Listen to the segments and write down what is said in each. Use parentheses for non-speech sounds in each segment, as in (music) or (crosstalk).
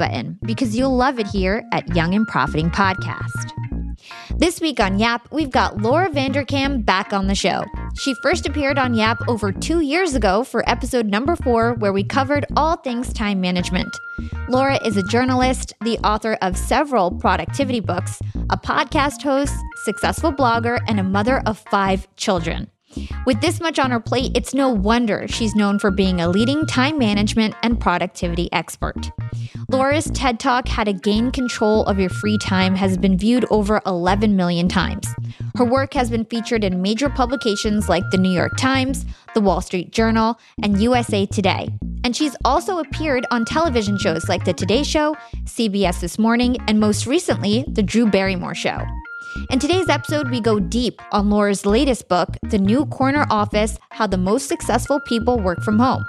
button because you'll love it here at Young and Profiting Podcast. This week on Yap, we've got Laura Vanderkam back on the show. She first appeared on Yap over two years ago for episode number four, where we covered all things time management. Laura is a journalist, the author of several productivity books, a podcast host, successful blogger, and a mother of five children. With this much on her plate, it's no wonder she's known for being a leading time management and productivity expert. Laura's TED Talk, How to Gain Control of Your Free Time, has been viewed over 11 million times. Her work has been featured in major publications like the New York Times, the Wall Street Journal, and USA Today. And she's also appeared on television shows like The Today Show, CBS This Morning, and most recently, The Drew Barrymore Show. In today's episode, we go deep on Laura's latest book, The New Corner Office How the Most Successful People Work from Home.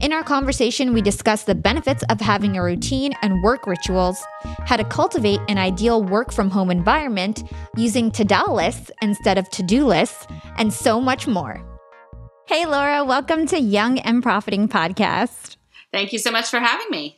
In our conversation, we discuss the benefits of having a routine and work rituals, how to cultivate an ideal work from home environment using ta-da lists instead of to do lists, and so much more. Hey, Laura, welcome to Young and Profiting Podcast. Thank you so much for having me.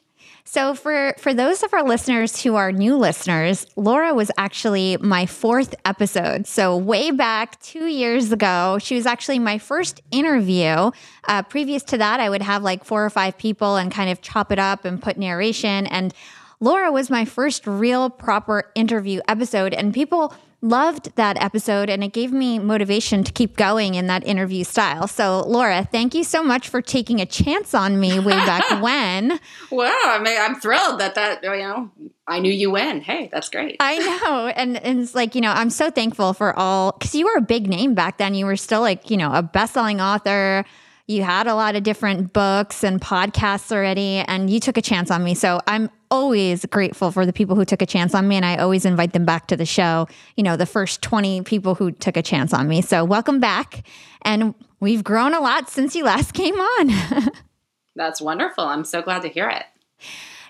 So for for those of our listeners who are new listeners, Laura was actually my fourth episode. So way back two years ago, she was actually my first interview. Uh, previous to that, I would have like four or five people and kind of chop it up and put narration. And Laura was my first real proper interview episode, and people loved that episode and it gave me motivation to keep going in that interview style. So, Laura, thank you so much for taking a chance on me way back (laughs) when. Well, I mean, I'm thrilled that that, you know, I knew you when. Hey, that's great. I know. And, and it's like, you know, I'm so thankful for all, because you were a big name back then. You were still like, you know, a best selling author you had a lot of different books and podcasts already, and you took a chance on me. So I'm always grateful for the people who took a chance on me, and I always invite them back to the show. You know, the first 20 people who took a chance on me. So welcome back. And we've grown a lot since you last (laughs) came on. That's wonderful. I'm so glad to hear it.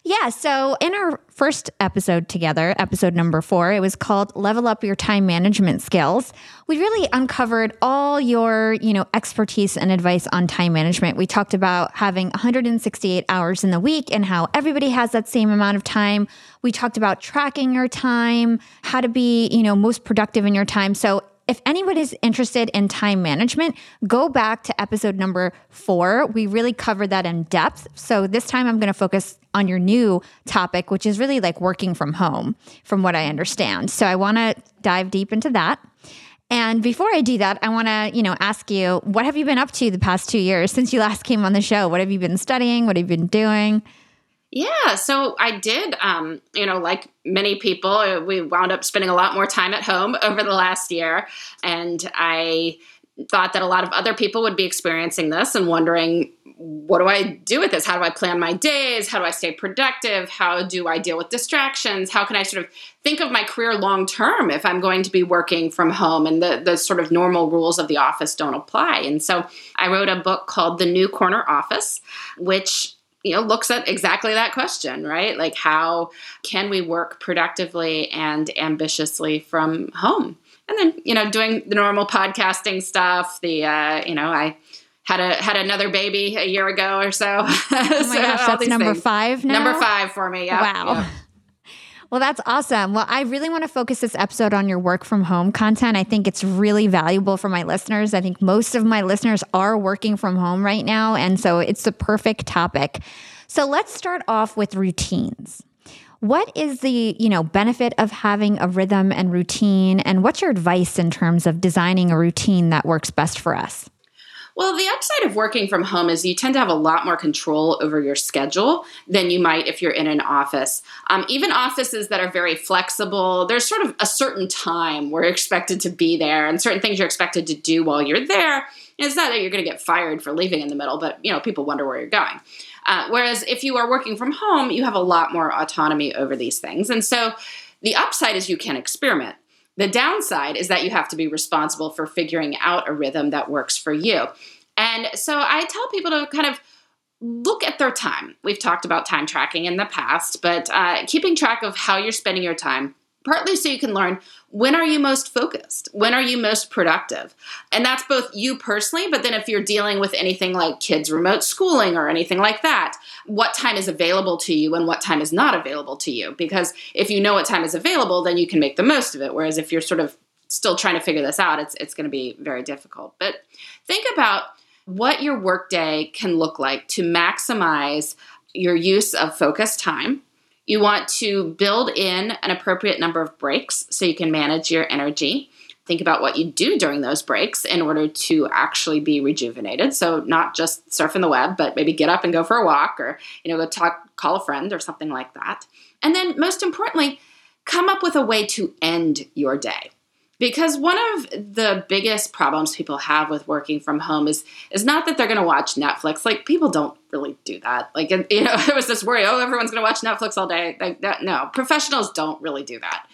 Yeah. So, in our first episode together, episode number four, it was called Level Up Your Time Management Skills. We really uncovered all your, you know, expertise and advice on time management. We talked about having 168 hours in the week and how everybody has that same amount of time. We talked about tracking your time, how to be, you know, most productive in your time. So, if anyone is interested in time management, go back to episode number four. We really covered that in depth. So this time I'm going to focus on your new topic, which is really like working from home, from what I understand. So I want to dive deep into that. And before I do that, I want to, you know, ask you, what have you been up to the past two years since you last came on the show? What have you been studying? What have you been doing? Yeah, so I did, um, you know, like many people, we wound up spending a lot more time at home (laughs) over the last year. And I thought that a lot of other people would be experiencing this and wondering, what do I do with this? How do I plan my days? How do I stay productive? How do I deal with distractions? How can I sort of think of my career long term if I'm going to be working from home and the, the sort of normal rules of the office don't apply? And so I wrote a book called The New Corner Office, which you know looks at exactly that question right like how can we work productively and ambitiously from home and then you know doing the normal podcasting stuff the uh, you know i had a had another baby a year ago or so. (laughs) Oh my so gosh, that's number things. five now. Number five for me. Yep. Wow. Yep. (laughs) Well, that's awesome. Well, I really want to focus this episode on your work from home content. I think it's really valuable for my listeners. I think most of my listeners are working from home right now. And so it's the perfect topic. So let's start off with routines. What is the, you know, benefit of having a rhythm and routine and what's your advice in terms of designing a routine that works best for us? Well, the upside of working from home is you tend to have a lot more control over your schedule than you might if you're in an office. Um, even offices that are very flexible, there's sort of a certain time you're expected to be there and certain things you're expected to do while you're there. it's not that you're going to get fired for leaving in the middle, but you know people wonder where you're going. Uh, whereas if you are working from home, you have a lot more autonomy over these things, and so the upside is you can experiment. The downside is that you have to be responsible for figuring out a rhythm that works for you. And so I tell people to kind of look at their time. We've talked about time tracking in the past, but uh, keeping track of how you're spending your time partly so you can learn when are you most focused? When are you most productive? And that's both you personally but then if you're dealing with anything like kids remote schooling or anything like that what time is available to you and what time is not available to you? Because if you know what time is available then you can make the most of it. Whereas if you're sort of still trying to figure this out it's it's going to be very difficult. But think about what your workday can look like to maximize your use of focus time you want to build in an appropriate number of breaks so you can manage your energy. Think about what you do during those breaks in order to actually be rejuvenated. So not just surfing the web, but maybe get up and go for a walk or, you know, go talk, call a friend or something like that. And then most importantly, come up with a way to end your day because one of the biggest problems people have with working from home is is not that they're going to watch Netflix. Like people don't really do that. Like (laughs) you know, it was this worry, oh, everyone's going to watch Netflix all day. Like that, no, professionals don't really do that.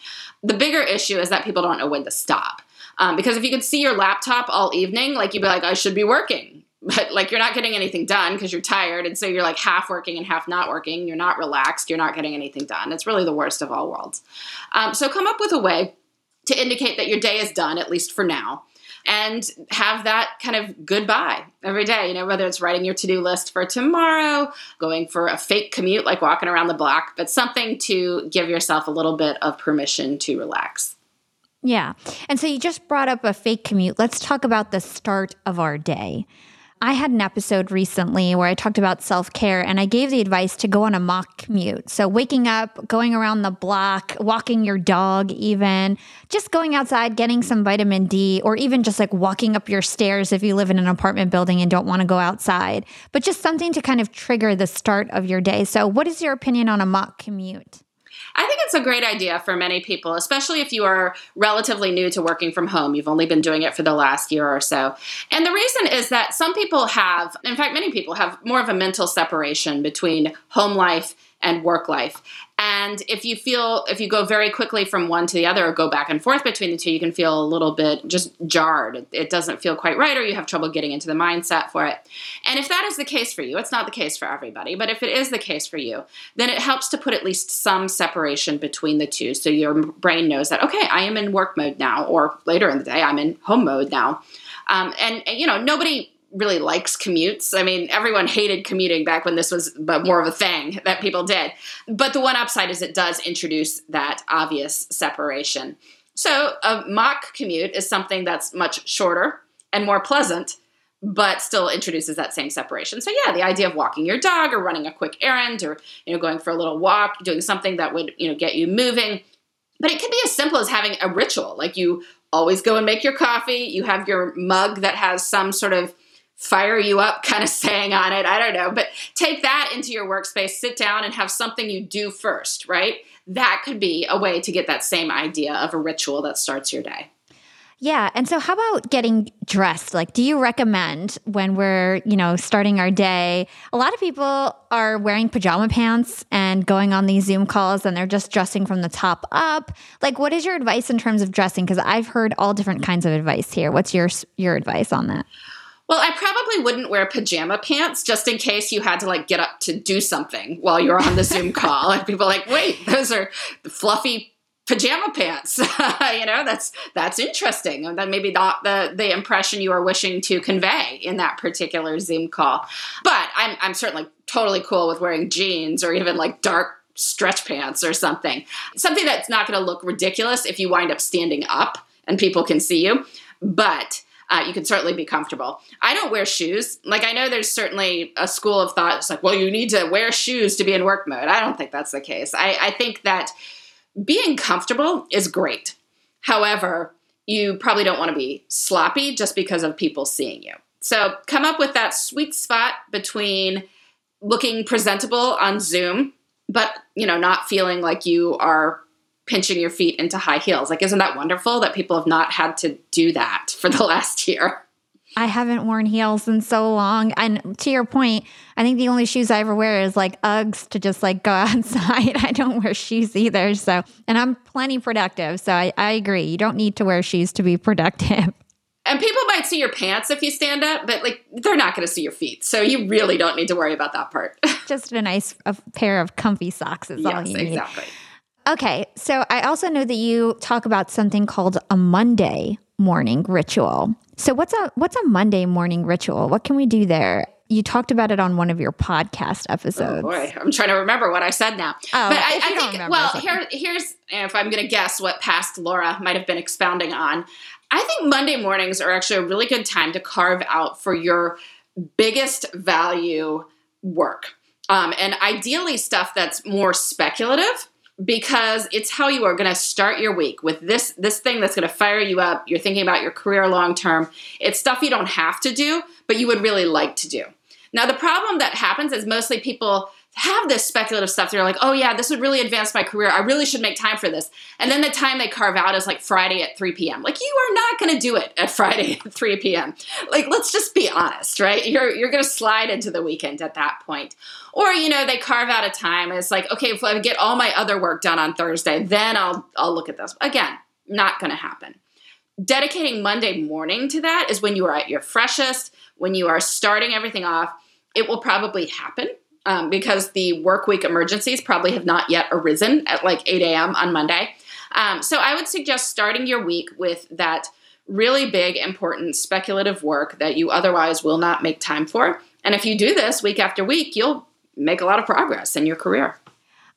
The bigger issue is that people don't know when to stop. Um, because if you could see your laptop all evening, like you'd be like, I should be working. (laughs) But like you're not getting anything done because you're tired, and so you're like half working and half not working. You're not relaxed. You're not getting anything done. It's really the worst of all worlds. Um, so come up with a way to indicate that your day is done, at least for now. And have that kind of goodbye every day, you know, whether it's writing your to do list for tomorrow, going for a fake commute, like walking around the block, but something to give yourself a little bit of permission to relax. Yeah. And so you just brought up a fake commute. Let's talk about the start of our day. I had an episode recently where I talked about self care and I gave the advice to go on a mock commute. So, waking up, going around the block, walking your dog, even just going outside, getting some vitamin D, or even just like walking up your stairs if you live in an apartment building and don't want to go outside, but just something to kind of trigger the start of your day. So, what is your opinion on a mock commute? I think it's a great idea for many people, especially if you are relatively new to working from home. You've only been doing it for the last year or so. And the reason is that some people have, in fact, many people have more of a mental separation between home life and work life. And if you feel, if you go very quickly from one to the other or go back and forth between the two, you can feel a little bit just jarred. It doesn't feel quite right, or you have trouble getting into the mindset for it. And if that is the case for you, it's not the case for everybody, but if it is the case for you, then it helps to put at least some separation between the two. So your brain knows that, okay, I am in work mode now, or later in the day, I'm in home mode now. Um, and, you know, nobody really likes commutes. I mean, everyone hated commuting back when this was but more of a thing that people did. But the one upside is it does introduce that obvious separation. So a mock commute is something that's much shorter and more pleasant, but still introduces that same separation. So yeah, the idea of walking your dog or running a quick errand or you know going for a little walk, doing something that would, you know, get you moving. But it can be as simple as having a ritual. Like you always go and make your coffee, you have your mug that has some sort of fire you up kind of (laughs) saying on it. I don't know. But take that into your workspace, sit down and have something you do first, right? That could be a way to get that same idea of a ritual that starts your day. Yeah. And so how about getting dressed? Like, do you recommend when we're, you know, starting our day? A lot of people are wearing pajama pants and going on these Zoom calls and they're just dressing from the top up. Like, what is your advice in terms of dressing? Because I've heard all different kinds of advice here. What's your your advice on that? Well, I probably wouldn't wear pajama pants just in case you had to like get up to do something while you're on the Zoom (laughs) call. And people like, wait, those are fluffy pajama pants. (laughs) you know, that's that's interesting. And that maybe not the the impression you are wishing to convey in that particular Zoom call. But I'm I'm certainly totally cool with wearing jeans or even like dark stretch pants or something. Something that's not going to look ridiculous if you wind up standing up and people can see you. But uh, you can certainly be comfortable. I don't wear shoes. Like, I know there's certainly a school of thought. It's like, well, you need to wear shoes to be in work mode. I don't think that's the case. I, I think that being comfortable is great. However, you probably don't want to be sloppy just because of people seeing you. So come up with that sweet spot between looking presentable on Zoom, but you know, not feeling like you are pinching your feet into high heels. Like, isn't that wonderful that people have not had to do that for the (laughs) last year? I haven't worn heels in so long. And to your point, I think the only shoes I ever wear is like Uggs to just like go (laughs) outside. I don't wear shoes either. So, and I'm plenty productive. So I, I agree. You don't need to wear shoes to be (laughs) productive. And people might see your pants if you stand up, but like they're not going to see your feet. So you really don't need to worry about that part. just a nice a pair of comfy socks is yes, all you need. Exactly. Okay. So I also know that you talk about something called a Monday morning ritual. So what's a what's a Monday morning ritual? What can we do there? You talked about it on one of your podcast episodes. Oh boy, I'm trying to remember what I said now. Oh, but I, I think remember, well, here here's if I'm going to guess what past Laura might have been expounding on. I think Monday mornings are actually a really good time to carve out for your biggest value work, um, and ideally stuff that's more speculative because it's how you are going to start your week with this this thing that's going to fire you up. You're thinking about your career long term. It's stuff you don't have to do but you would really like to do. Now the problem that happens is mostly people have this speculative stuff. They're like oh yeah this would really advance my career. I really should make time for this. And then the time they carve out is like friday at 3 p.m like you are not going to do it at (laughs) friday at 3 p.m like let's just be honest right? You're you're going to slide into the weekend at that point. Or you know they carve out a time it's like okay if i get all my other work done on thursday then i'll i'll look at this. Again not going to happen. Dedicating monday morning to that is when you are at your freshest when you are starting everything off it will probably happen um, because the work week emergencies probably have not yet arisen at like 8 a.m. on Monday. Um, so I would suggest starting your week with that really big, important speculative work that you otherwise will not make time for. And if you do this week after week, you'll make a lot of progress in your career.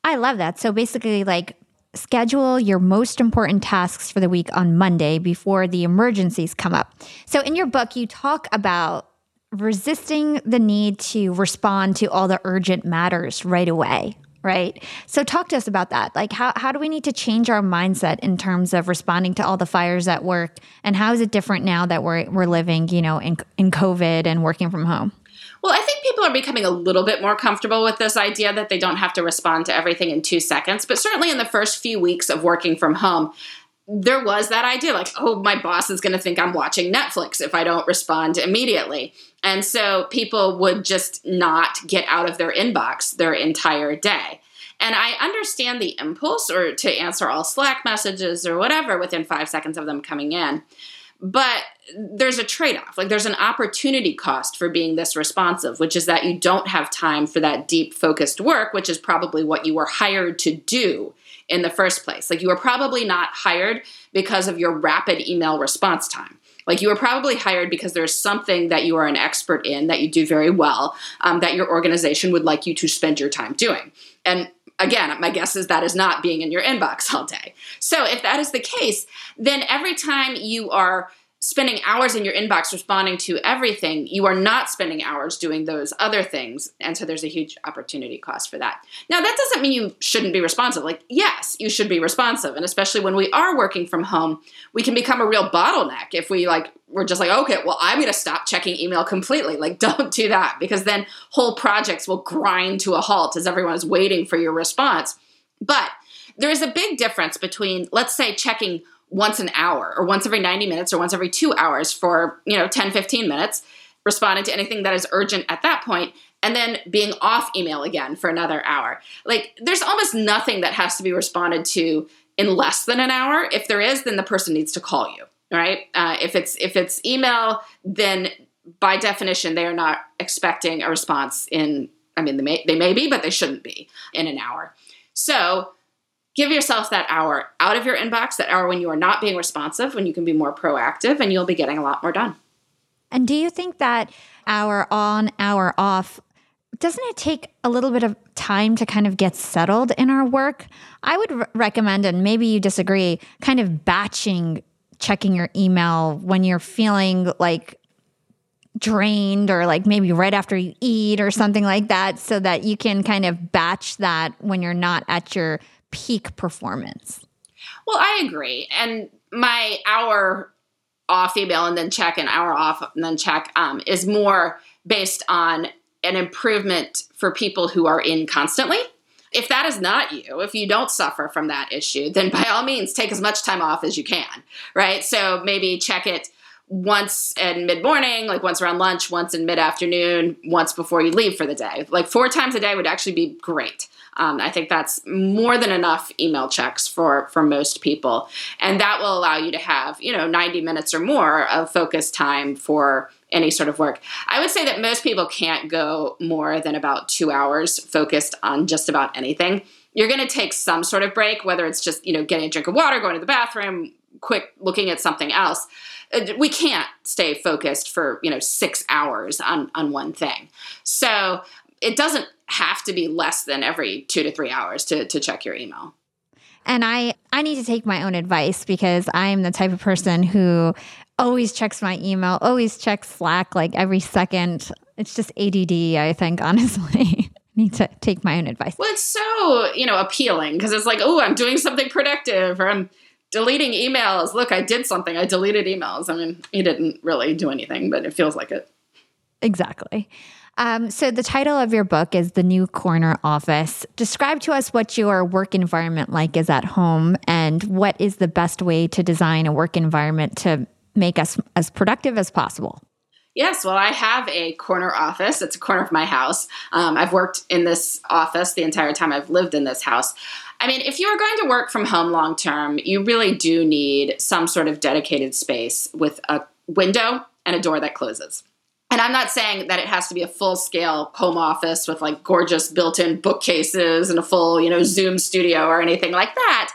I love that. So basically, like schedule your most important tasks for the week on Monday before the emergencies come up. So in your book, you talk about resisting the need to respond to all the urgent matters right away. Right. So talk to us about that. Like how, how do we need to change our mindset in terms of responding to all the fires at work? And how is it different now that we're we're living, you know, in in COVID and working from home? Well, I think people are becoming a little bit more comfortable with this idea that they don't have to respond to everything in two seconds. But certainly in the first few weeks of working from home, there was that idea like, oh, my boss is going to think I'm watching Netflix if I don't respond immediately. And so people would just not get out of their inbox their entire day. And I understand the impulse or to answer all Slack messages or whatever within five seconds of them coming in. But there's a trade off. Like there's an opportunity cost for being this responsive, which is that you don't have time for that deep focused work, which is probably what you were hired to do in the first place. Like you were probably not hired because of your rapid email response time. Like you were probably hired because there's something that you are an expert in that you do very well um, that your organization would like you to spend your time doing. And again, my guess is that is not being in your inbox all day. So if that is the case, then every time you are spending hours in your inbox responding to everything, you are not spending hours doing those other things. And so there's a huge opportunity cost for that. Now, that doesn't mean you shouldn't be responsive. Like, yes, you should be responsive. And especially when we are working from home, we can become a real bottleneck if we like, we're just like, okay, well, I'm going to stop checking email completely. Like, (laughs) don't do that because then whole projects will grind to a halt as everyone is waiting for your response. But there is a big difference between, let's say, checking once an hour or once every 90 minutes or once every two hours for, you know, 10, 15 minutes, responding to anything that is urgent at that point, and then being off email again for another hour. Like, there's almost nothing that has to be responded to in less than an hour. If there is, then the person needs to call you, right? Uh, if it's if it's email, then by definition they are not expecting a response in. I mean, they may they may be, but they shouldn't be in an hour. So give yourself that hour out of your inbox, that hour when you are not being responsive, when you can be more proactive, and you'll be getting a lot more done. And do you think that hour on, hour off, doesn't it take a little bit of time to kind of get settled in our work? I would recommend, and maybe you disagree, kind of batching checking your email when you're feeling like drained or like maybe right after you eat or something like that so that you can kind of batch that when you're not at your peak performance. Well, I agree. And my hour off email and then check, an hour off and then check um, is more based on an improvement for people who are in constantly. If that is not you, if you don't suffer from that issue, then by all means take as much time off as you can, right? So maybe check it once in mid morning, like once around lunch, once in mid afternoon, once before you leave for the day. Like four times a day would actually be great. Um, I think that's more than enough email checks for for most people, and that will allow you to have you know 90 minutes or more of focused time for any sort of work. I would say that most people can't go more than about two hours focused on just about anything. You're going to take some sort of break, whether it's just you know getting a drink of water, going to the bathroom, quick looking at something else. Uh, we can't stay focused for you know six hours on on one thing. So it doesn't have to be less than every two to three hours to, to check your email. And I, I need to take my own advice because I'm the type of person who always checks my email, always checks Slack like every second. It's just ADD, I think, (laughs) honestly. need to take my own advice. Well, it's so, you know, appealing because it's like, oh, I'm doing something productive or I'm deleting emails. Look, I did something. I deleted emails. I mean, you didn't really do anything, but it feels like it. Exactly. Um, so, the title of your book is The New Corner Office. Describe to us what your work environment like is at home and what is the best way to design a work environment to make us as productive as possible. Yes, well, I have a corner office. It's a corner of my house. Um, I've worked in this office the entire time I've lived in this house. I mean, if you are going to work from home long term, you really do need some sort of dedicated space with a window and a door that closes. And I'm not saying that it has to be a full scale home office with like gorgeous built in bookcases and a full, you know, Zoom studio or anything like that.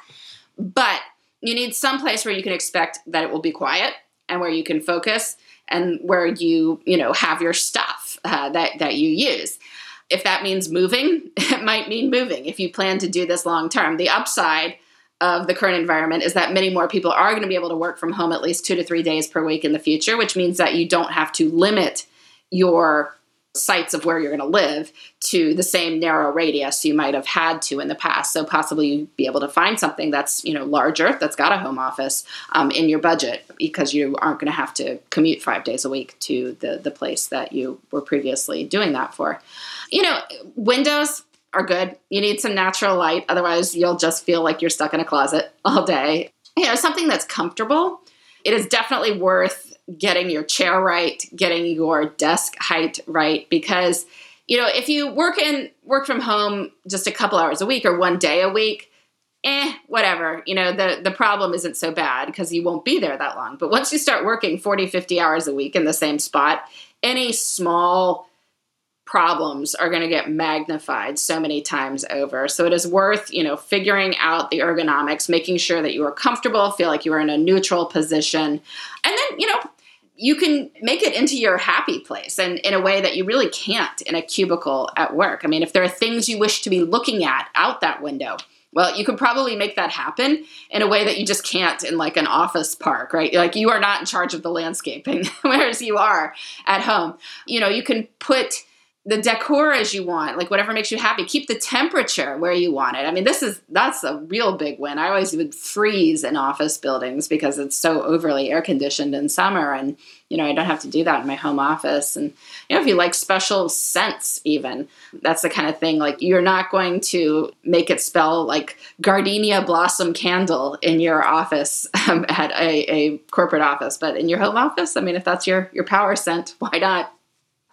But you need some place where you can expect that it will be quiet and where you can focus and where you, you know, have your stuff uh, that, that you use. If that means moving, (laughs) it might mean moving if you plan to do this long term. The upside of the current environment is that many more people are going to be able to work from home at least two to three days per week in the future, which means that you don't have to limit your sights of where you're going to live to the same narrow radius you might have had to in the past. So possibly you'd be able to find something that's you know larger, that's got a home office um, in your budget because you aren't going to have to commute five days a week to the the place that you were previously doing that for. You know, windows are good. You need some natural light, otherwise you'll just feel like you're stuck in a closet (laughs) all day. You know, something that's comfortable. It is definitely worth getting your chair right, getting your desk height right because you know, if you work in work from home just a couple hours a week or one day a week, eh, whatever. You know, the the problem isn't so bad because you won't be there that long. But once you start working 40, 50 hours a week in the same spot, any small problems are going to get magnified so many times over. So it is worth, you know, figuring out the ergonomics, making sure that you are comfortable, feel like you are in a neutral position. And then, you know, you can make it into your happy place and in a way that you really can't in a cubicle at work. I mean, if there are things you wish to be looking at out that window, well, you could probably make that happen in a way that you just can't in like an office park, right? Like you are not in charge of the landscaping, (laughs) whereas you are at home. You know, you can put the decor as you want, like whatever makes you happy. Keep the temperature where you want it. I mean, this is that's a real big win. I always would freeze in office buildings because it's so overly air conditioned in summer, and you know I don't have to do that in my home office. And you know, if you like special scents, even that's the kind of thing. Like you're not going to make it spell like gardenia blossom candle in your office um, at a, a corporate office, but in your home office, I mean, if that's your your power scent, why not?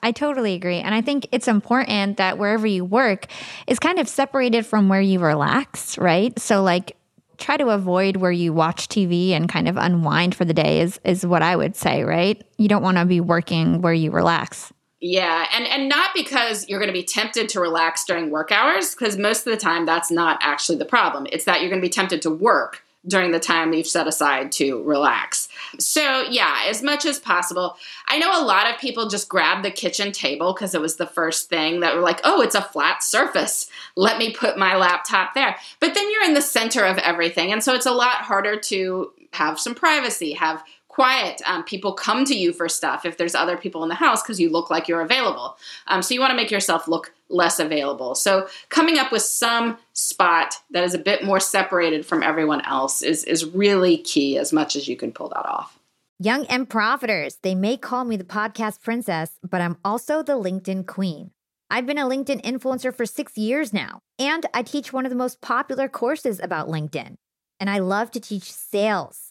I totally agree. And I think it's important that wherever you work is kind of separated from where you relax, right? So, like, try to avoid where you watch TV and kind of unwind for the day is is what I would say, right? You don't want to be working where you relax. Yeah, and and not because you're going to be tempted to relax during work hours because most of the time that's not actually the problem. It's that you're going to be tempted to work during the time you've set aside to relax. So, yeah, as much as possible. I know a lot of people just grab the kitchen table because it was the first thing that were like, oh, it's a flat surface. Let me put my laptop there. But then you're in the center of everything. And so it's a lot harder to have some privacy, have quiet. Um, people come to you for stuff if there's other people in the house because you look like you're available. Um, so you want to make yourself look less available. So coming up with some spot that is a bit more separated from everyone else is is really key as much as you can pull that off. Young and profiters, they may call me the podcast princess, but I'm also the LinkedIn queen. I've been a LinkedIn influencer for six years now, and I teach one of the most popular courses about LinkedIn. And I love to teach sales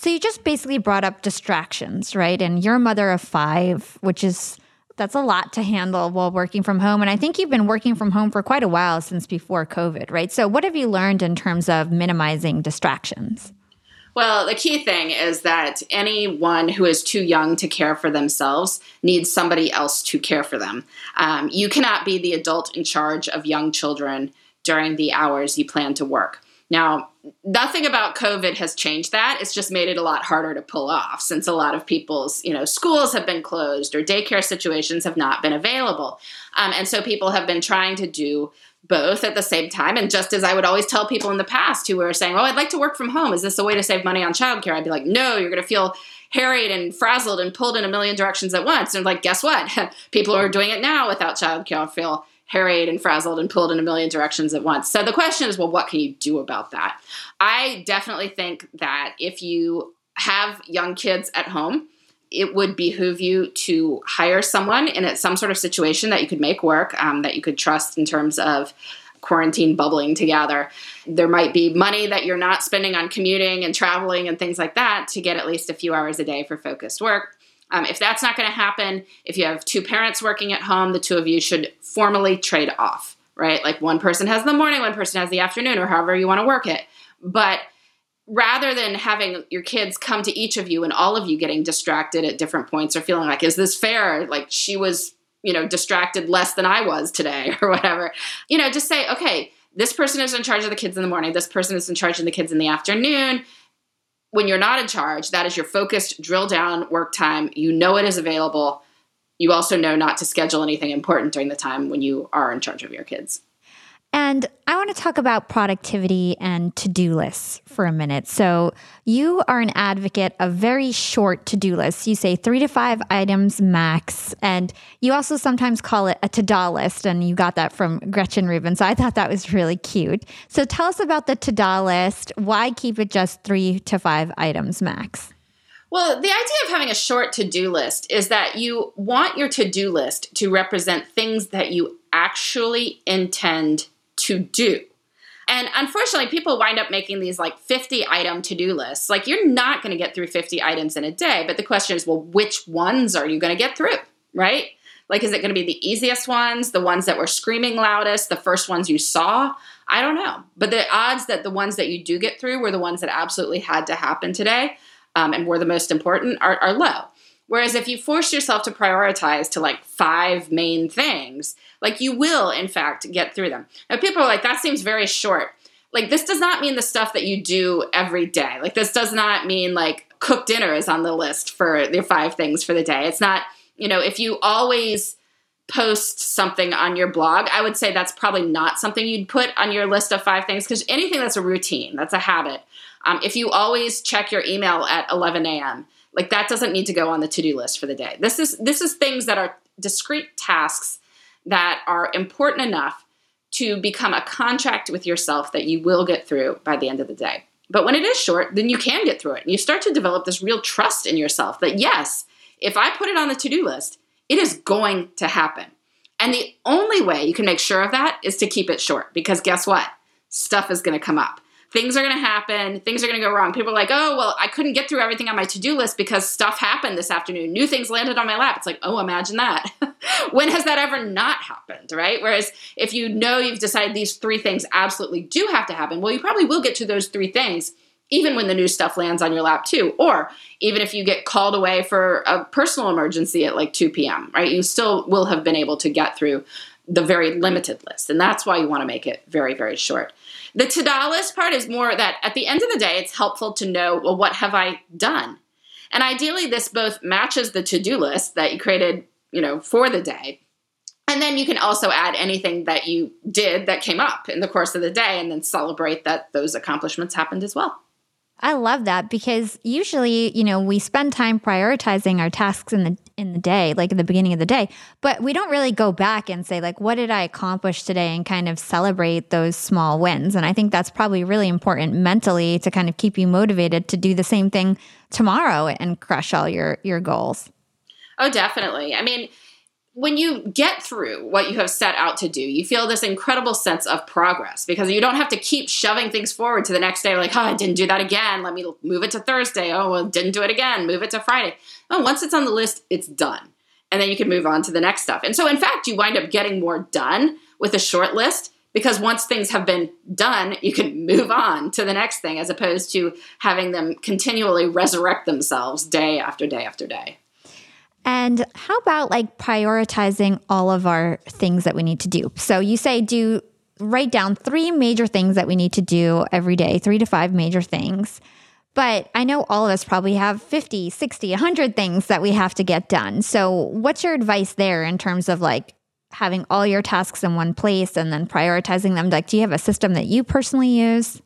So you just basically brought up distractions, right? And you're a mother of five, which is that's a lot to handle while working from home. And I think you've been working from home for quite a while since before COVID, right? So what have you learned in terms of minimizing distractions? Well, the key thing is that anyone who is too young to care for themselves needs somebody else to care for them. Um, you cannot be the adult in charge of young children during the hours you plan to work. Now, nothing about COVID has changed that. It's just made it a lot harder to pull off since a lot of people's, you know, schools have been closed or daycare situations have not been available. Um, and so people have been trying to do both at the same time. And just as I would always tell people in the past who were saying, Oh, I'd like to work from home. Is this a way to save money on childcare? I'd be like, No, you're going to feel harried and frazzled and pulled in a million directions at once. And like, guess what? (laughs) people who are doing it now without childcare feel harried and frazzled and pulled in a million directions at once. So the question is, well, what can you do about that? I definitely think that if you have young kids at home, it would behoove you to hire someone in some sort of situation that you could make work, um, that you could trust in terms of quarantine bubbling together. There might be money that you're not spending on commuting and traveling and things like that to get at least a few hours a day for focused work. Um, if that's not going to happen, if you have two parents working at home, the two of you should formally trade off, right? Like one person has the morning, one person has the afternoon, or however you want to work it. But rather than having your kids come to each of you and all of you getting distracted at different points or feeling like, is this fair? Like she was, you know, distracted less than I was today (laughs) or whatever, you know, just say, okay, this person is in charge of the kids in the morning, this person is in charge of the kids in the afternoon when you're not in charge, that is your focused drill down work time. You know it is available. You also know not to schedule anything important during the time when you are in charge of your kids. And I want to talk about productivity and to do lists for a minute. So, you are an advocate of very short to do lists. You say three to five items max. And you also sometimes call it a ta-da list. And you got that from Gretchen Rubin. So, I thought that was really cute. So, tell us about the to do list. Why keep it just three to five items max? Well, the idea of having a short to do list is that you want your to do list to represent things that you actually intend to do. And unfortunately, people wind up making these like 50 item to do lists. Like, you're not going to get through 50 items in a day. But the question is, well, which ones are you going to get through? Right? Like, is it going to be the easiest ones, the ones that were screaming loudest, the first ones you saw? I don't know. But the odds that the ones that you do get through were the ones that absolutely had to happen today um, and were the most important are, are low. Whereas if you force yourself to prioritize to like five main things, like you will, in fact, get through them. Now, people are like, that seems very short. Like, this does not mean the stuff that you do every day. Like, this does not mean like cook dinner is on the list for the five things for the day. It's not, you know, if you always post something on your blog, I would say that's probably not something you'd put on your list of five things because anything that's a routine, that's a habit. Um, if you always check your email at 11 a.m., like that doesn't need to go on the to-do list for the day. This is this is things that are discrete tasks that are important enough to become a contract with yourself that you will get through by the end of the day. But when it is short, then you can get through it. And you start to develop this real trust in yourself that yes, if I put it on the to-do list, it is going to happen. And the only way you can make sure of that is to keep it short because guess what? Stuff is going to come up things are going to happen, things are going to go wrong. People are like, oh, well, I couldn't get through everything on my to do list because stuff happened this afternoon. New things landed on my lap. It's like, oh, imagine that. (laughs) when has that ever not happened, right? Whereas if you know you've decided these three things absolutely do have to happen, well, you probably will get to those three things even when the new stuff lands on your lap too or even if you get called away for a personal emergency at like 2 p.m right you still will have been able to get through the very limited list and that's why you want to make it very very short the ta-da list part is more that at the end of the day, it's helpful to know, well, what have I done? And ideally, this both matches the to-do list that you created, you know, for the day. And then you can also add anything that you did that came up in the course of the day and then celebrate that those accomplishments happened as well. I love that because usually, you know, we spend time prioritizing our tasks in the in the day, like at the beginning of the day, but we don't really go back and say like what did I accomplish today and kind of celebrate those small wins. And I think that's probably really important mentally to kind of keep you motivated to do the same thing tomorrow and crush all your your goals. Oh, definitely. I mean, when you get through what you have set out to do, you feel this incredible sense of progress because you don't have to keep shoving things forward to the next day. Like, oh, I didn't do that again. Let me move it to Thursday. Oh, well, didn't do it again. Move it to Friday. Oh, once it's on the list, it's done. And then you can move on to the next stuff. And so, in fact, you wind up getting more done with a short list because once things have been done, you can move on to the next thing as opposed to having them continually resurrect themselves day after day after day. And how about like prioritizing all of our things that we need to do? So you say do write down three major things that we need to do every day, three to five major things. But I know all of us probably have 50, 60, 100 things that we have to get done. So what's your advice there in terms of like having all your tasks in one place and then prioritizing them? Like, do you have a system that you personally use?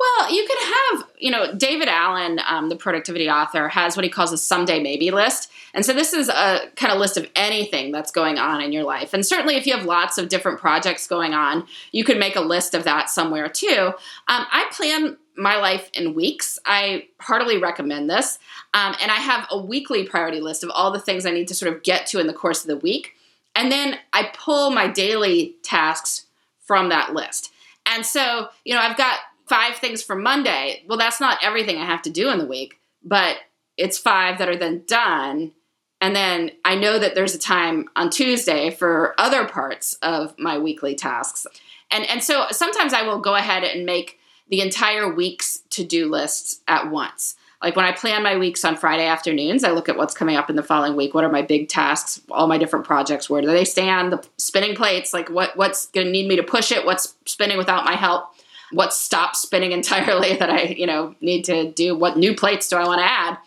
Well, you could have, you know, David Allen, um, the productivity author, has what he calls a someday maybe list. And so this is a kind of list of anything that's going on in your life. And certainly if you have lots of different projects going on, you could make a list of that somewhere too. Um, I plan my life in weeks. I heartily recommend this. Um, and I have a weekly priority list of all the things I need to sort of get to in the course of the week. And then I pull my daily tasks from that list. And so, you know, I've got five things for Monday. Well, that's not everything I have to do in the week, but it's five that are then done. And then I know that there's a time on Tuesday for other parts of my weekly tasks. And, and so sometimes I will go ahead and make the entire week's to do lists at once. Like when I plan my weeks on Friday afternoons, I look at what's coming up in the following week. What are my big tasks? All my different projects. Where do they stand? The spinning plates. Like what what's going to need me to push it? What's spinning without my help? what stops spinning (laughs) entirely that I, you know, need to do? What new plates do I want to add?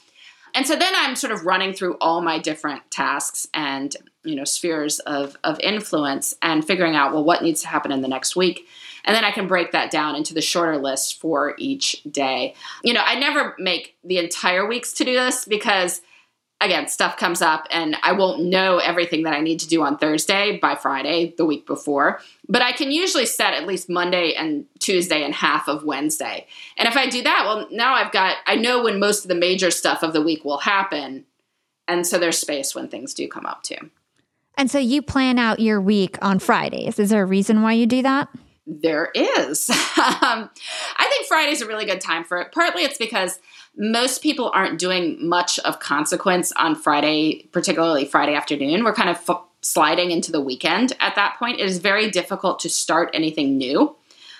And so then I'm sort of running through all my different tasks and, you know, spheres of, of influence and figuring out, well, what needs to happen in the next week. And then I can break that down into the shorter list for each day. You know, I never make the entire week's to do list because again, stuff comes up and I won't know everything that I need to do on Thursday by Friday, the week before. But I can usually set at least Monday and Tuesday and half of Wednesday. And if I do that, well, now I've got, I know when most of the major stuff of the week will happen. And so there's space when things do come up too. And so you plan out your week on Fridays. Is there a reason why you do that? There is. (laughs) um, I think Friday's a really good time for it. Partly it's because most people aren't doing much of consequence on Friday, particularly Friday afternoon. We're kind of f- sliding into the weekend at that point. It is very difficult to start anything new.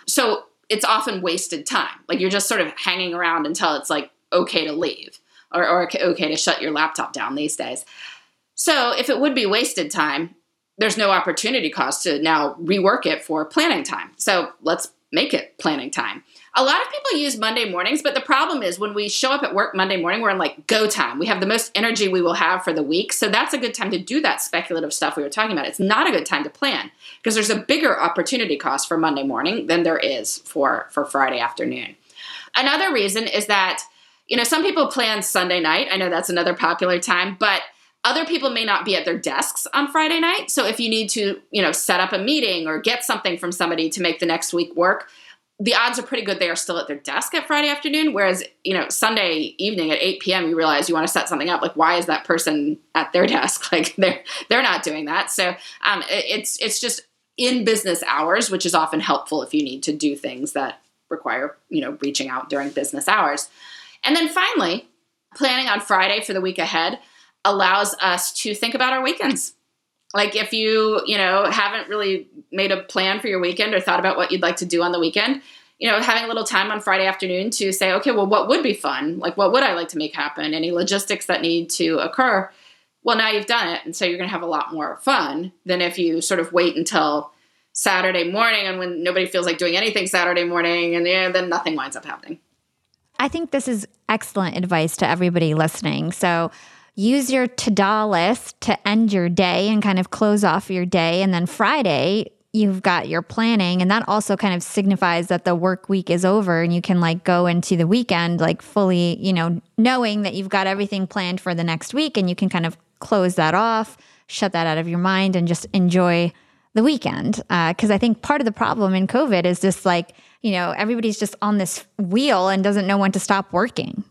So it's often wasted time. Like you're just sort of hanging around until it's like okay to leave or, or okay to shut your laptop down these days. So if it would be wasted time, there's no opportunity cost to now rework it for planning time. So let's make it planning time. a lot of people use Monday mornings, but the problem is when we show up at work Monday morning, we're in like go time. We have the most energy we will have for the week. So that's a good time to do that speculative stuff we were talking about. It's not a good time to plan because there's a bigger opportunity cost for Monday morning than there is for, for Friday afternoon. Another reason is that, you know, some people plan Sunday night. I know that's another popular time, but other people may not be at their desks on Friday night. So if you need to, you know, set up a meeting or get something from somebody to make the next week work, the odds are pretty good they are still at their desk at Friday afternoon. Whereas, you know, Sunday evening at 8 p.m., you realize you want to set something up. Like, why is that person at their (laughs) desk? Like, they're they're not doing that. So, um, it's it's just in business hours, which is often helpful if you need to do things that require, you know, reaching out during business hours. And then finally, planning on Friday for the week ahead allows us to think about our weekends. Like if you, you know, haven't really made a plan for your weekend or thought about what you'd like to do on the weekend, you know, having a little time on Friday afternoon to say, okay, well, what would be fun? Like, what would I like to make happen? Any logistics that need to occur? Well, now you've done it. And so you're going to have a lot more fun than if you sort of wait until Saturday morning and when nobody feels like doing anything Saturday morning and yeah, then nothing winds up happening. I think this is excellent advice to everybody listening. So, use your to-do list to end your day and kind of close off your day and then Friday you've got your planning and that also kind of signifies that the work week is over and you can like go into the weekend like fully, you know, knowing that you've got everything planned for the next week and you can kind of close that off, shut that out of your mind and just enjoy the weekend. Because uh, I think part of the problem in COVID is just like, you know, everybody's just on this wheel and doesn't know when to stop working.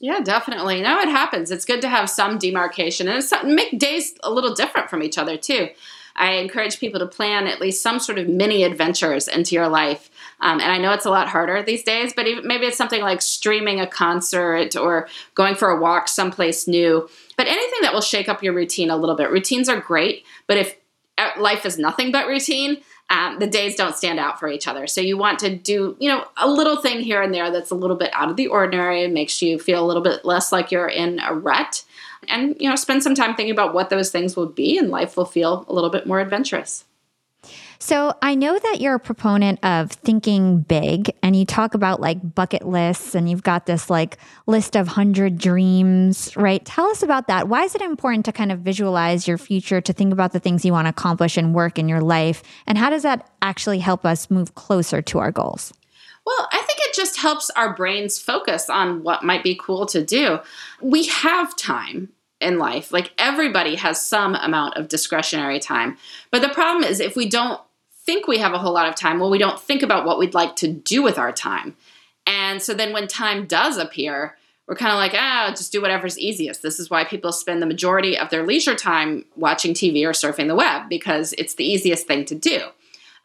Yeah, definitely. No, it happens. It's good to have some demarcation and make days a little different from each other too. I encourage people to plan at least some sort of mini adventures into your life. Um, and I know it's a lot harder these days, but even, maybe it's something like streaming a concert or going for a walk someplace new. But anything that will shake up your routine a little bit. Routines are great, but if uh, life is nothing but routine, um, the days don't stand out for each other. So you want to do, you know, a little thing here and there that's a little bit out of the ordinary, and makes you feel a little bit less like you're in a rut, and you know, spend some time thinking about what those things will be, and life will feel a little bit more adventurous. So I know that you're a proponent of thinking big and you talk about like bucket lists and you've got this like list of 100 dreams, right? Tell us about that. Why is it important to kind of visualize your future, to think about the things you want to accomplish and work in your life? And how does that actually help us move closer to our goals? Well, I think it just helps our brains focus on what might be cool to do. We have time in life. Like everybody has some amount of discretionary time. But the problem is if we don't think we have a whole lot of time. Well, we don't think about what we'd like to do with our time. And so then when time does appear, we're kind of like, ah, just do whatever's easiest. This is why people spend the majority of their leisure time watching TV or surfing the web because it's the easiest thing to do.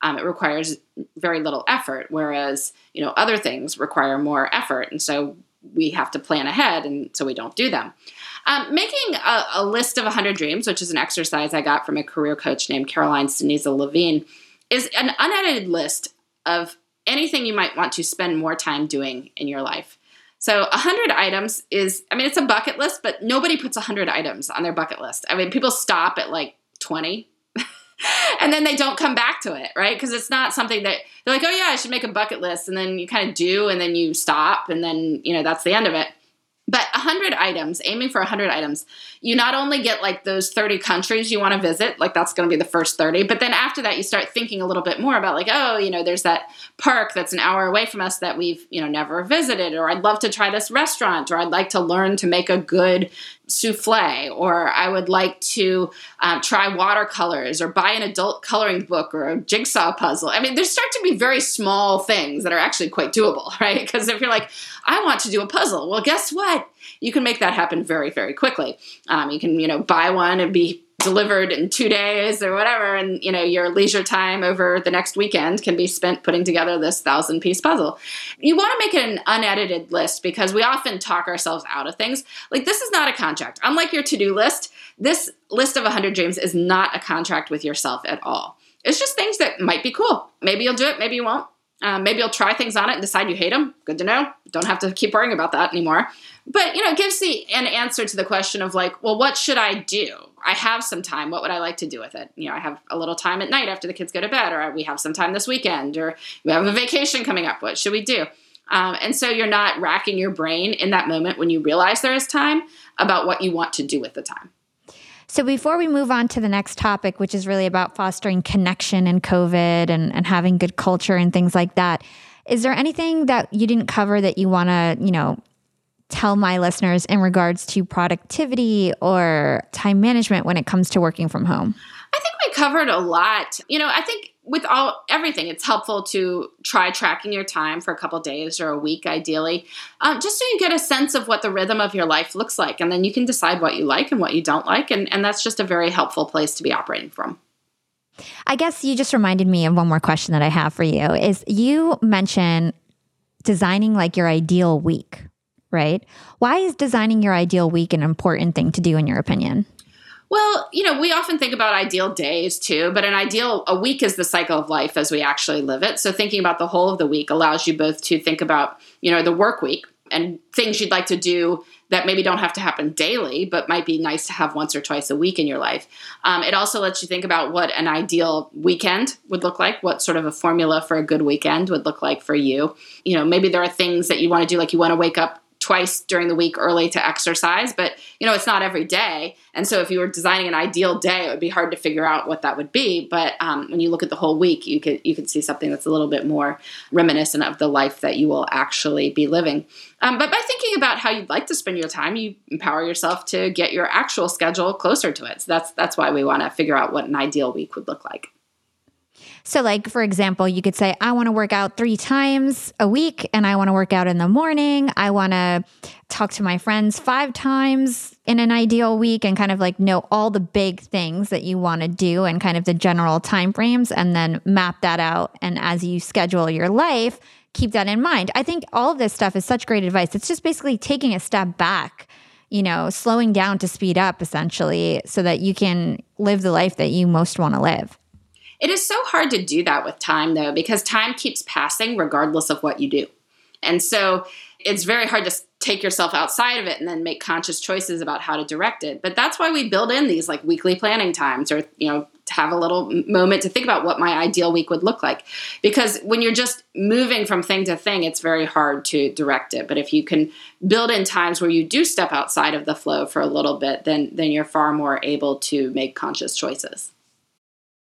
Um, it requires very little effort, whereas you know other things require more effort, and so we have to plan ahead, and so we don't do them. Um, making a, a, list of 100 dreams, which is an exercise I got from a career coach named Caroline Ceniza Levine, is an unedited list of anything you might want to spend more time doing in your life. So 100 items is, I mean, it's a bucket list, but nobody puts 100 items on their bucket list. I mean, people stop at like 20 (laughs) and then they don't come back to it, right? Because it's not something that they're like, oh yeah, I should make a bucket list. And then you kind of do, and then you stop, and then, you know, that's the end of it. But 100 items, aiming for 100 items, you not only get like those 30 countries you want to visit, like that's going to be the first 30, but then after that, you start thinking a little bit more about like, oh, you know, there's that park that's an hour away from us that we've, you know, never visited, or I'd love to try this restaurant, or I'd like to learn to make a good souffle, or I would like to um, try watercolors, or buy an adult coloring book, or a jigsaw puzzle. I mean, there start to be very small things that are actually quite doable, (laughs) right? Because if you're like, I want to do a puzzle, well, guess what? You can make that happen very, very quickly. Um, you can, you know, buy one and be delivered in two days or whatever. And you know your leisure time over the next weekend can be spent putting together this thousand piece puzzle. You want to make an unedited list because we often talk ourselves out of things. Like this is not a contract. Unlike your to-do list this list of 100 dreams is not a contract with yourself at all. It's just things that might be cool. Maybe you'll do it maybe you won't Um, maybe you'll try things on it and decide you hate them. Good to know. Don't have to keep worrying about that anymore. But you know, it gives the an answer to the question of like, well, what should I do? I have some time. What would I like to do with it? You know, I have a little time at night after the kids go to bed, or we have some time this weekend, or we have a vacation coming up. What should we do? Um, and so you're not racking your brain in that moment when you realize there is time about what you want to do with the time. So before we move on to the next topic, which is really about fostering connection in COVID and, and having good culture and things like that, is there anything that you didn't cover that you want to, you know, tell my listeners in regards to productivity or time management when it comes to working from home? I think we covered a lot. You know, I think with all everything, it's helpful to try tracking your time for a couple days or a week, ideally, um, just so you get a sense of what the rhythm of your life looks like, and then you can decide what you like and what you don't like, and, and that's just a very helpful place to be operating from. I guess you just reminded me of one more question that I have for you. Is you mentioned designing like your ideal week, right? Why is designing your ideal week an important thing to do in your opinion? Well, you know, we often think about ideal days too, but an ideal a week is the cycle of life as we actually live it. So thinking about the whole of the week allows you both to think about, you know, the work week and things you'd like to do that maybe don't have to happen daily, but might be nice to have once or twice a week in your life. Um, it also lets you think about what an ideal weekend would look like, what sort of a formula for a good weekend would look like for you. You know, maybe there are things that you want to do, like you want to wake up twice during the week early to exercise, but you know it's not every day. And so if you were designing an ideal day, it would be hard to figure out what that would be. But um, when you look at the whole week, you could you could see something that's a little bit more reminiscent of the life that you will actually be living. Um, but by thinking about how you'd like to spend your time, you empower yourself to get your actual schedule closer to it. So that's that's why we want to figure out what an ideal week would look like. So, like, for example, you could say, I want to work out three times a week and I want to work out in the morning. I want to talk to my friends five times in an ideal week and kind of like know all the big things that you want to do and kind of the general time frames and then map that out. And as you schedule your life, keep that in mind. I think all of this stuff is such great advice. It's just basically taking a step back you know, slowing down to speed up essentially so that you can live the life that you most want to live. It is so hard to do that with time, though, because time keeps passing regardless of what you do. And so it's very hard to take yourself outside of it and then make conscious choices about how to direct it. But that's why we build in these like weekly planning times or, you know, to have a little moment to think about what my ideal week would look like. Because when you're just moving from thing to thing, it's very hard to direct it. But if you can build in times where you do step outside of the flow for a little bit, then then you're far more able to make conscious choices.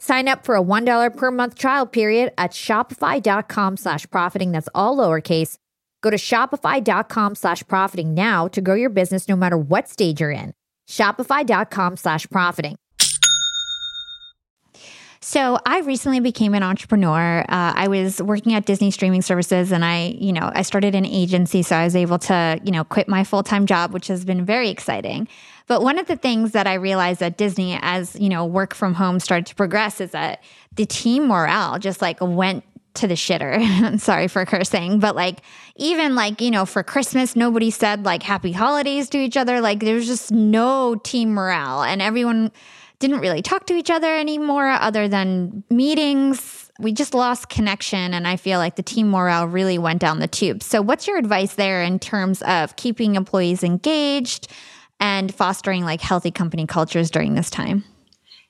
Sign up for a $1 per month trial period at shopify.com slash profiting. That's all lowercase. Go to shopify.com slash profiting now to grow your business no matter what stage you're in. Shopify.com slash profiting. So I recently became an entrepreneur. Uh, I was working at Disney streaming services, and I, you know, I started an agency, so I was able to, you know, quit my full time job, which has been very exciting. But one of the things that I realized at Disney, as you know, work from home started to progress, is that the team morale just like went to the shitter. (laughs) I'm sorry for cursing, but like even like, you know, for Christmas, nobody said like happy holidays to each other. Like there was just no team morale and everyone didn't really talk to each other anymore other than meetings. We just lost connection. And I feel like the team morale really went down the tube. So, what's your advice there in terms of keeping employees engaged and fostering like healthy company cultures during this time?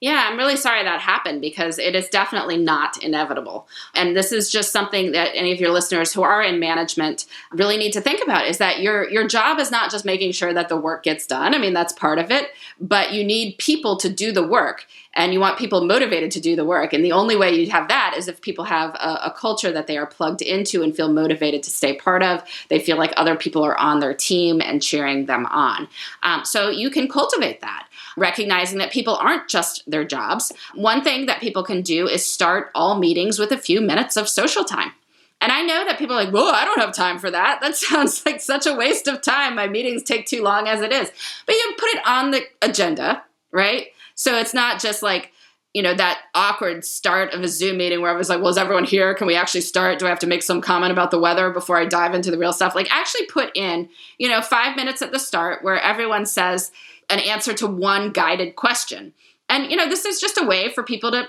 Yeah, I'm really sorry that happened because it is definitely not inevitable. And this is just something that any of your listeners who are in management really need to think about is that your your job is not just making sure that the work gets done. I mean, that's part of it, but you need people to do the work and you want people motivated to do the work. And the only way you have that is if people have a, a, culture that they are plugged into and feel motivated to stay part of. They feel like other people are on their team and cheering them on. Um, so you can cultivate that recognizing that people aren't just their jobs. One thing that people can do is start all meetings with a few minutes of social time. And I know that people are like, whoa, I don't have time for that. That (laughs) sounds like such a waste of time. My meetings take too long as it is. But you put it on the agenda, right? So it's not just like, you know, that awkward start of a Zoom meeting where I was like, well, is everyone here? Can we actually start? Do I have to make some comment about the weather before I dive into the real stuff? Like, actually put in, you know, five minutes at the start where everyone says, an answer to one guided question. And, you know, this is just a way for people to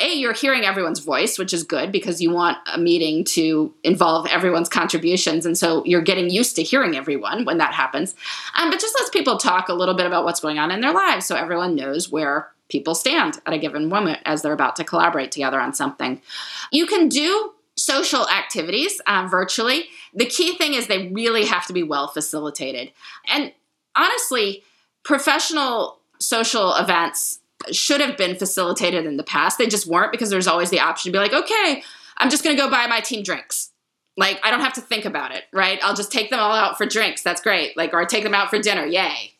a you're hearing everyone's voice which is good because you want a meeting to involve everyone's contributions. And so you're getting used to hearing everyone when that happens. Um, but just lets people talk a little bit about what's going on in their lives. So everyone knows where people stand at a given moment as they're about to collaborate together on something. You can do social activities um, virtually. The key thing is they really have to be well facilitated. And honestly professional social events should have been facilitated in the past. They just weren't because there's always the option to be like, okay, I'm just going to go buy my team drinks. Like, I don't have to think about it, right? I'll just take them all out for drinks. That's great. Like, or take them out for dinner. Yay.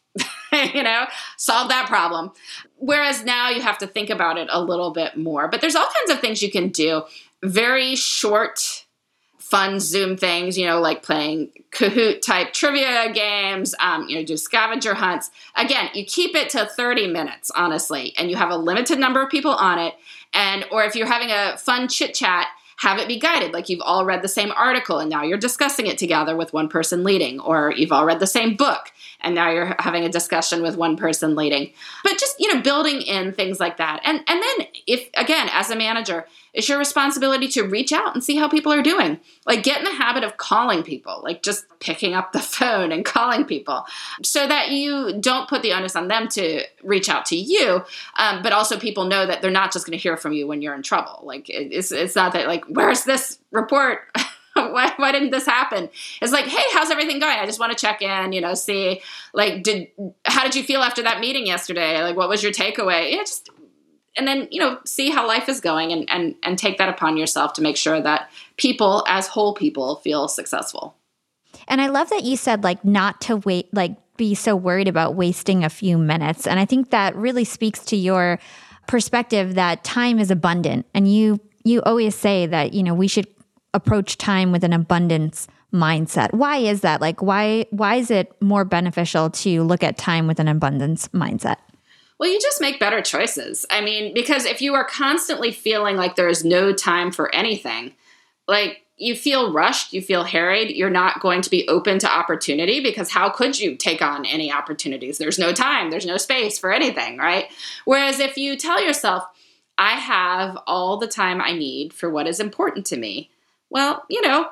(laughs) you know, solve that problem. Whereas now you have to think about it a little bit more. But there's all kinds of things you can do. Very short fun Zoom things, you know, like playing Kahoot type trivia games, um, you know, do scavenger hunts. Again, you keep it to 30 minutes, honestly, and you have a limited number of people on it. And, or if you're having a fun chit chat, have it be guided like you've all read the same article and now you're discussing it together with one person leading or you've all read the same book and now you're having a discussion with one person leading but just you know building in things like that and and then if again as a manager it's your responsibility to reach out and see how people are doing. Like, get in the habit of calling people, like just picking up the (laughs) phone and calling people so that you don't put the onus on them to reach out to you. Um, but also, people know that they're not just going to hear from you when you're in trouble. Like, it's, it's not that, like, where's this report? (laughs) (laughs) why, why didn't this happen? It's like, hey, how's everything going? I just want to check in, you know, see, like, did, how did you feel after that meeting yesterday? Like, what was your takeaway? Yeah, just and then you know see how life is going and and and take that upon yourself to make sure that people as whole people feel successful and i love that you said like not to wait like be so worried about wasting a few minutes and i think that really speaks to your perspective that time is abundant and you you always say that you know we should approach time with an abundance mindset why is that like why why is it more beneficial to look at time with an abundance mindset well, you just make better choices. I mean, because if you are constantly feeling like there is no time for anything, like you feel rushed, you feel harried, you're not going to be open to opportunity because how could you take on any opportunities? There's no time, there's no space for anything, right? Whereas if you tell yourself, I have all the time I need for what is important to me, well, you know,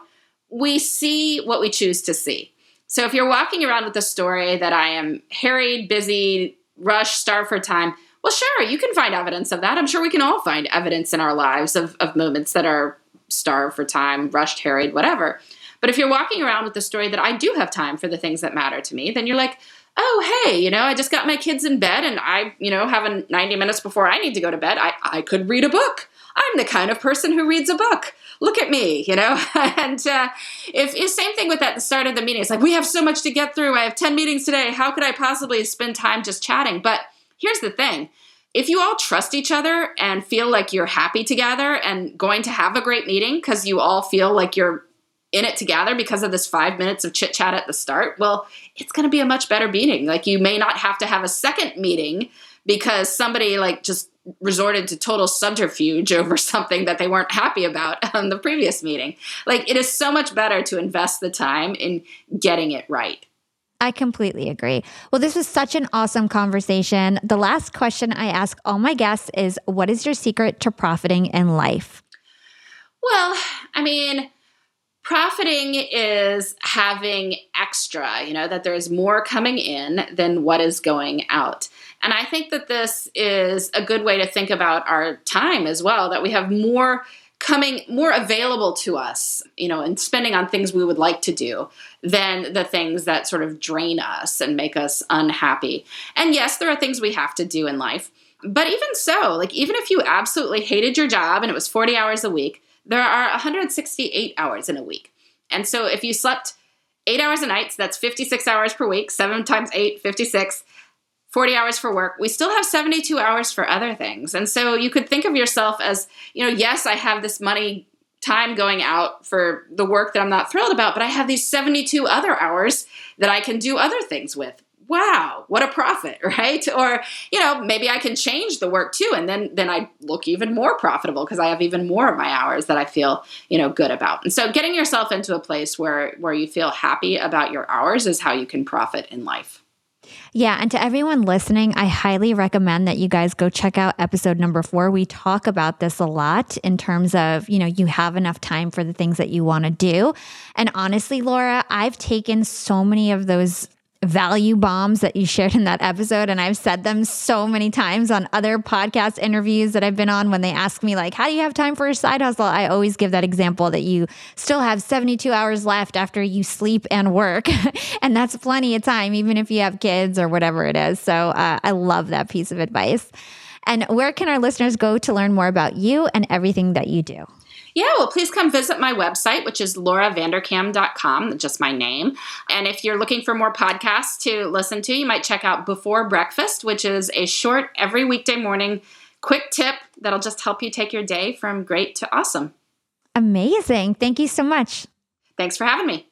we see what we choose to see. So if you're walking around with the story that I am harried, busy, rushed, starved for time. Well, sure, you can find evidence of that. I'm sure we can all find evidence in our lives of, of moments that are starved for time, rushed, harried, whatever. But if you're walking around with the story that I do have time for the things that matter to me, then you're like, oh, hey, you know, I just got my kids in bed and I, you know, have a 90 minutes before I need to go to bed. I, I could read a book. I'm the kind of person who reads a book. Look at me, you know? (laughs) and uh, if, if same thing with that the start of the meeting. It's like, we have so much to get through. I have 10 meetings today. How could I possibly spend time just chatting? But here's the thing if you all trust each other and feel like you're happy together and going to have a great meeting because you all feel like you're in it together because of this five minutes of chit chat at the start, well, it's going to be a much better meeting. Like you may not have to have a second meeting because somebody like just resorted to total subterfuge over (laughs) something that they weren't happy about (laughs) on the previous meeting. Like it is so much better to invest the time in getting it right. I completely agree. Well, this was such an awesome conversation. The last question I ask all my guests is what is your secret to profiting in life? Well, I mean, profiting is having extra, you know, that there's more coming in than what is going out. And I think that this is a good way to think about our time as well, that we have more coming more available to us, you know, and spending on things we would like to do than the things that sort of drain us and make us unhappy. And yes, there are things we have to do in life. But even so, like even if you absolutely hated your job and it was 40 hours a week, there are 168 hours in a week. And so if you slept eight hours a night, so that's 56 hours per week, seven times eight, 56, 40 hours for work. We still have 72 hours for other things. And so you could think of yourself as, you know, yes, I have this money time going out for the work that I'm not thrilled about, but I have these 72 other hours that I can do other things with wow, what a profit, (laughs) right? Or, you know, maybe I can change the work too and then then I look even more profitable because I have even more of my hours that I feel, you know, good about. And so getting yourself into a place where where you feel happy about your hours is how you can profit in life. Yeah. And to everyone listening, I highly recommend that you guys go check out episode number four. We talk about this a lot in terms of, you know, you have enough time for the things that you want to do. And honestly, Laura, I've taken so many of those value bombs that you shared in that episode. And I've said them so many times on other podcast interviews that I've been on when they ask me, like, how do you have time for a side hustle? I always give that example that you still have 72 hours left after you sleep and work. (laughs) and that's plenty of time, even if you have kids or whatever it is. So uh, I love that piece of advice. And where can our listeners go to learn more about you and everything that you do? Yeah, well, please come visit my website, which is lauravanderkam.com, just my name. And if you're looking for more podcasts to listen to, you might check out Before Breakfast, which is a short, every weekday morning quick tip that'll just help you take your day from great to awesome. Amazing. Thank you so much. Thanks for having me.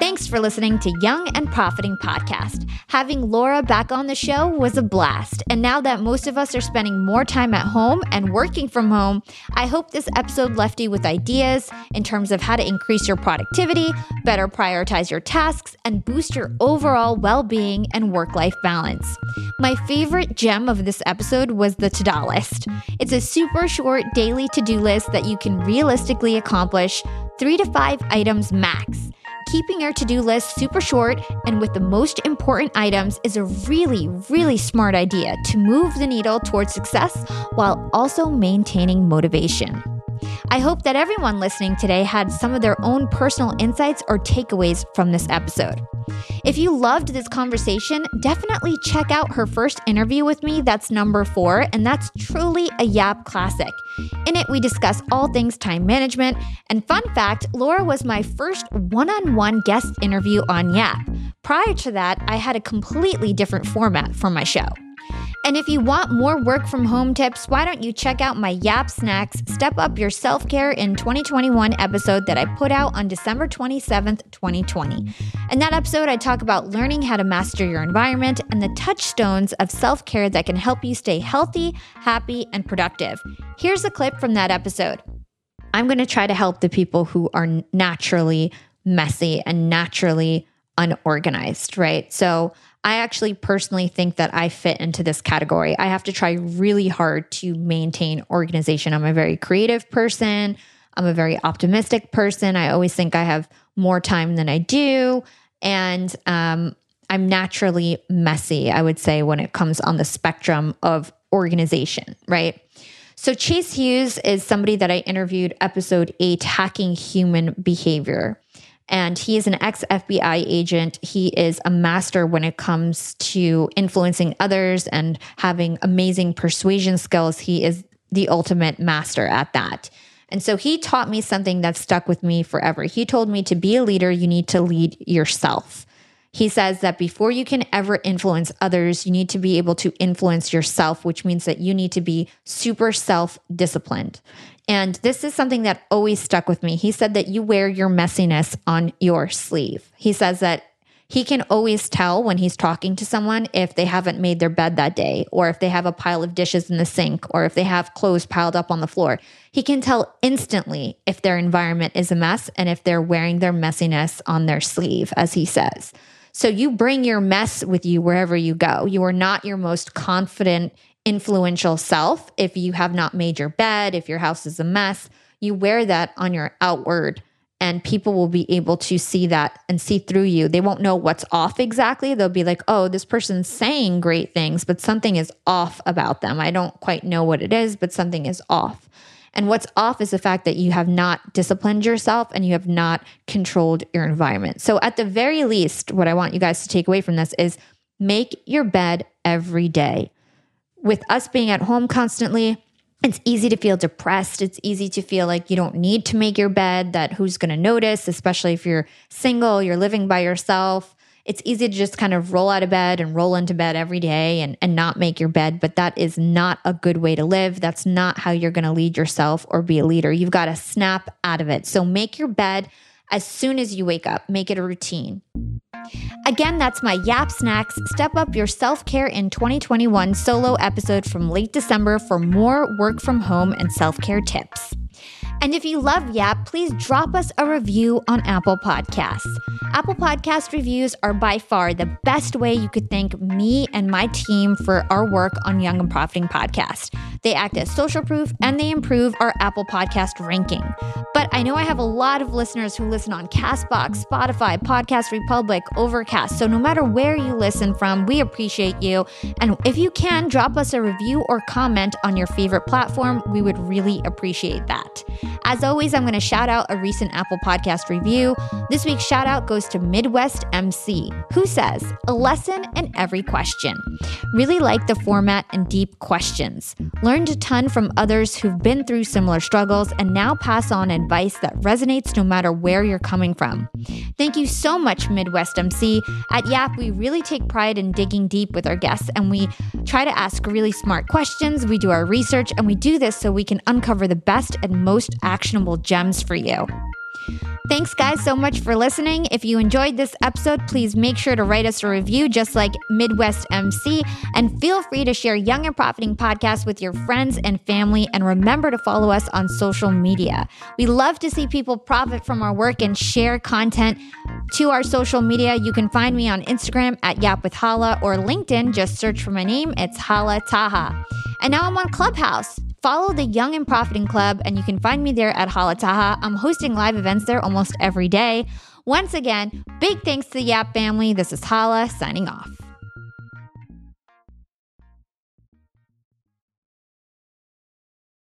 Thanks for listening to Young and Profiting Podcast. Having Laura back on the show was a blast. And now that most of us are spending more time at home and working from home, I hope this episode left you with ideas in terms of how to increase your productivity, better prioritize your tasks, and boost your overall well being and work life balance. My favorite gem of this episode was the to do list. It's a super short daily to do list that you can realistically accomplish three to five items max. Keeping your to do list super short and with the most important items is a really, really smart idea to move the needle towards success while also maintaining motivation. I hope that everyone listening today had some of their own personal insights or takeaways from this episode. If you loved this conversation, definitely check out her first interview with me. That's number four, and that's truly a Yap classic. In it, we discuss all things time management. And fun fact Laura was my first one on one guest interview on Yap. Prior to that, I had a completely different format for my show. And if you want more work from home tips, why don't you check out my Yap Snacks Step Up Your Self Care in 2021 episode that I put out on December 27th, 2020. In that episode, I talk about learning how to master your environment and the touchstones of self care that can help you stay healthy, happy, and productive. Here's a clip from that episode. I'm going to try to help the people who are naturally messy and naturally unorganized, right? So I actually personally think that I fit into this category. I have to try really hard to maintain organization. I'm a very creative person. I'm a very optimistic person. I always think I have more time than I do. And um, I'm naturally messy, I would say, when it comes on the spectrum of organization, right? So, Chase Hughes is somebody that I interviewed episode eight, Hacking Human Behavior and he is an ex FBI agent. He is a master when it comes to influencing others and having amazing persuasion skills. He is the ultimate master at that. And so he taught me something that stuck with me forever. He told me to be a leader, you need to lead yourself. He says that before you can ever influence others, you need to be able to influence yourself, which means that you need to be super self disciplined. And this is something that always stuck with me. He said that you wear your messiness on your sleeve. He says that he can always tell when he's talking to someone if they haven't made their bed that day, or if they have a pile of dishes in the sink, or if they have clothes piled up on the floor. He can tell instantly if their environment is a mess and if they're wearing their messiness on their sleeve, as he says. So you bring your mess with you wherever you go. You are not your most confident, influential self if you have not made your bed, if your house is a mess. You wear that on your outward and people will be able to see that and see through you. They won't know what's off exactly. They'll be like, oh, this person's saying great things, but something is off about them. I don't quite know what it is, but something is off. And what's off is the fact that you have not disciplined yourself and you have not controlled your environment. So, at the very least, what I want you guys to take away from this is make your bed every day. With us being at home constantly, it's easy to feel depressed. It's easy to feel like you don't need to make your bed, that who's going to notice, especially if you're single, you're living by yourself. It's easy to just kind of roll out of bed and roll into bed every day and, and not make your bed, but that is not a good way to live. That's not how you're going to lead yourself or be a leader. You've got to snap out of it. So make your bed as soon as you wake up, make it a routine. Again, that's my Yap Snacks Step Up Your Self Care in 2021 solo episode from late December for more work from home and self care tips. And if you love Yap, please drop us a review on Apple Podcasts. Apple Podcast reviews are by far the best way you could thank me and my team for our work on Young and Profiting Podcast. They act as social proof and they improve our Apple Podcast ranking. But I know I have a lot of listeners who listen on Castbox, Spotify, Podcast Republic, Overcast. So no matter where you listen from, we appreciate you. And if you can, drop us a review or comment on your favorite platform. We would really appreciate that. As always, I'm going to shout out a recent Apple Podcast review. This week's shout out goes to Midwest MC, who says, A lesson in every question. Really like the format and deep questions. Learned a ton from others who've been through similar struggles and now pass on advice that resonates no matter where you're coming from. Thank you so much, Midwest MC. At Yap, we really take pride in digging deep with our guests and we try to ask really smart questions. We do our research and we do this so we can uncover the best and most actionable gems for you. Thanks, guys, so much for listening. If you enjoyed this episode, please make sure to write us a review, just like Midwest MC, and feel free to share Young and Profiting Podcast with your friends and family. And remember to follow us on social media. We love to see people profit from our work and share content to our social media. You can find me on Instagram at Yap with Hala or LinkedIn. Just search for my name. It's Hala Taha. And now I'm on Clubhouse. Follow the Young and Profiting Club, and you can find me there at Hala Taha. I'm hosting live events there almost every day. Once again, big thanks to the Yap family. This is Hala signing off.